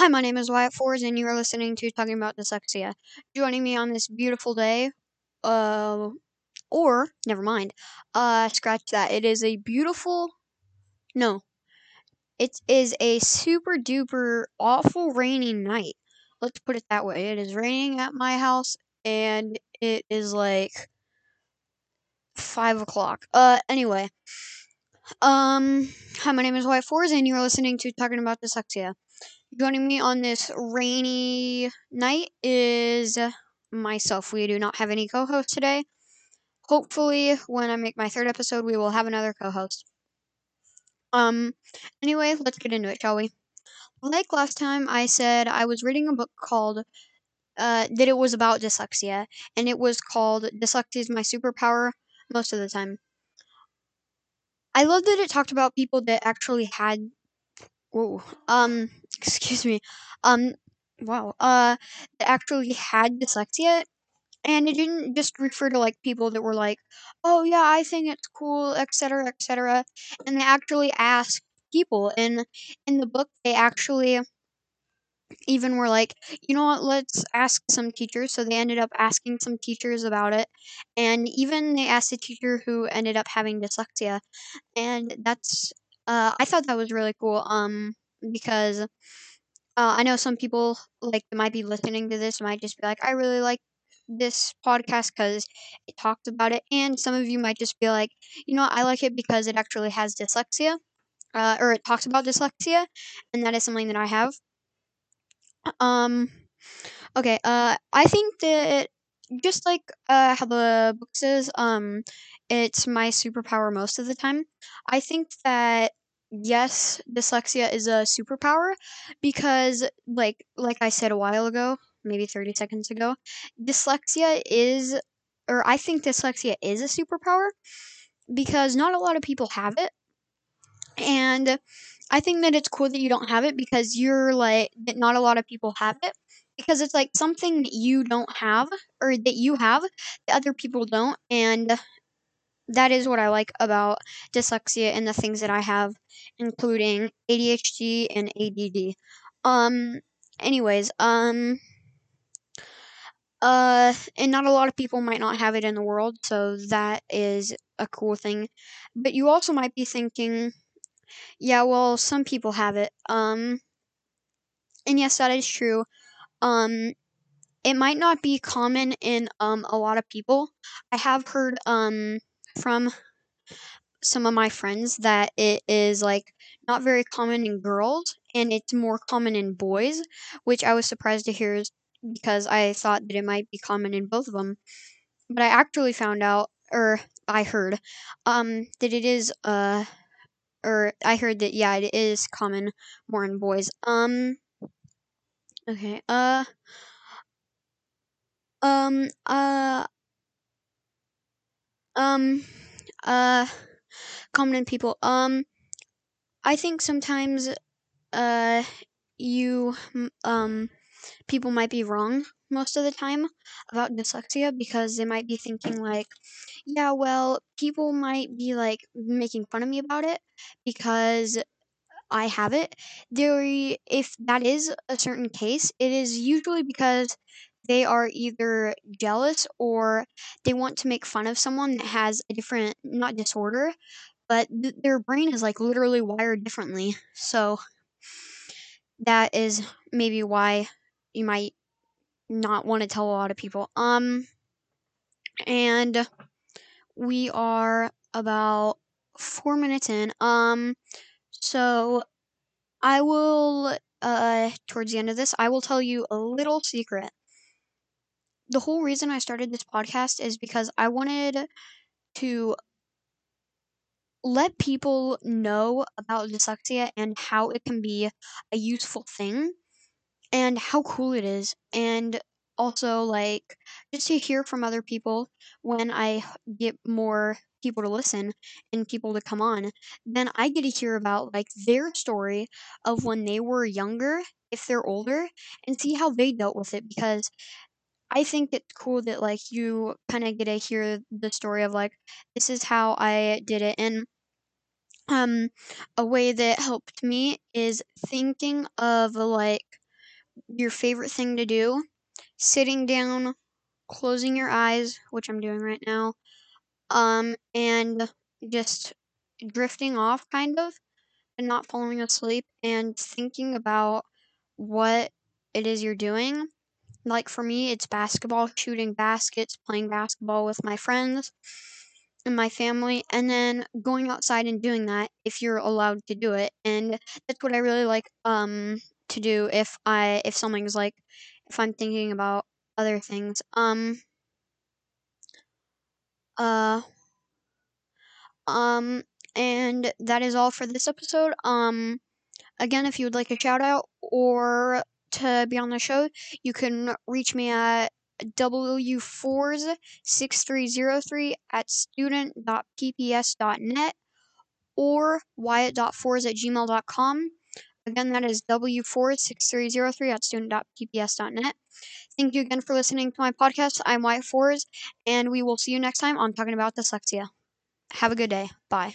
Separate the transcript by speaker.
Speaker 1: Hi, my name is Wyatt Fours, and you are listening to Talking About Dyslexia. Joining me on this beautiful day, uh, or, never mind, uh, scratch that. It is a beautiful, no, it is a super duper awful rainy night. Let's put it that way. It is raining at my house, and it is like five o'clock. Uh, anyway, um, hi, my name is Wyatt Fours, and you are listening to Talking About Dyslexia. Joining me on this rainy night is myself. We do not have any co host today. Hopefully, when I make my third episode, we will have another co host. Um, anyway, let's get into it, shall we? Like last time, I said I was reading a book called, uh, that it was about dyslexia, and it was called Dyslexia is My Superpower most of the time. I love that it talked about people that actually had whoa. Um excuse me. Um wow. Uh actually had dyslexia and it didn't just refer to like people that were like oh yeah i think it's cool etc etc and they actually asked people and in the book they actually even were like you know what? Let's ask some teachers. So they ended up asking some teachers about it and even they asked a teacher who ended up having dyslexia and that's uh, I thought that was really cool. Um, because uh, I know some people like might be listening to this might just be like, I really like this podcast because it talks about it, and some of you might just be like, you know, I like it because it actually has dyslexia, uh, or it talks about dyslexia, and that is something that I have. Um, okay. Uh, I think that just like uh how the book says, um, it's my superpower most of the time. I think that yes, dyslexia is a superpower because like like I said a while ago, maybe 30 seconds ago, dyslexia is or I think dyslexia is a superpower because not a lot of people have it. And I think that it's cool that you don't have it because you're like that not a lot of people have it because it's like something that you don't have or that you have that other people don't and that is what I like about dyslexia and the things that I have, including ADHD and ADD. Um, anyways, um, uh, and not a lot of people might not have it in the world, so that is a cool thing. But you also might be thinking, yeah, well, some people have it. Um, and yes, that is true. Um, it might not be common in um a lot of people. I have heard um from some of my friends that it is like not very common in girls and it's more common in boys, which I was surprised to hear because I thought that it might be common in both of them. But I actually found out or I heard um that it is uh or I heard that yeah, it is common more in boys. Um okay. Uh um uh um uh common people. Um I think sometimes uh you um people might be wrong most of the time about dyslexia because they might be thinking like yeah well people might be like making fun of me about it because I have it there if that is a certain case it is usually because they are either jealous or they want to make fun of someone that has a different not disorder but th- their brain is like literally wired differently so that is maybe why you might not want to tell a lot of people. Um, and we are about four minutes in. Um, so I will, uh, towards the end of this, I will tell you a little secret. The whole reason I started this podcast is because I wanted to let people know about dyslexia and how it can be a useful thing and how cool it is. And also like just to hear from other people when I get more people to listen and people to come on then I get to hear about like their story of when they were younger if they're older and see how they dealt with it because I think it's cool that like you kind of get to hear the story of like this is how I did it and um a way that helped me is thinking of like your favorite thing to do, sitting down, closing your eyes, which I'm doing right now, um, and just drifting off kind of and not falling asleep and thinking about what it is you're doing. Like for me, it's basketball, shooting baskets, playing basketball with my friends and my family, and then going outside and doing that if you're allowed to do it. And that's what I really like um to do if I if something's like if I'm thinking about other things. Um uh um and that is all for this episode. Um again, if you would like a shout out or to be on the show, you can reach me at W4s6303 at student.pps.net or wyatt.fours at gmail.com. Again, that is W46303 at student.pps.net. Thank you again for listening to my podcast. I'm Wyatt Fours, and we will see you next time on Talking About Dyslexia. Have a good day. Bye.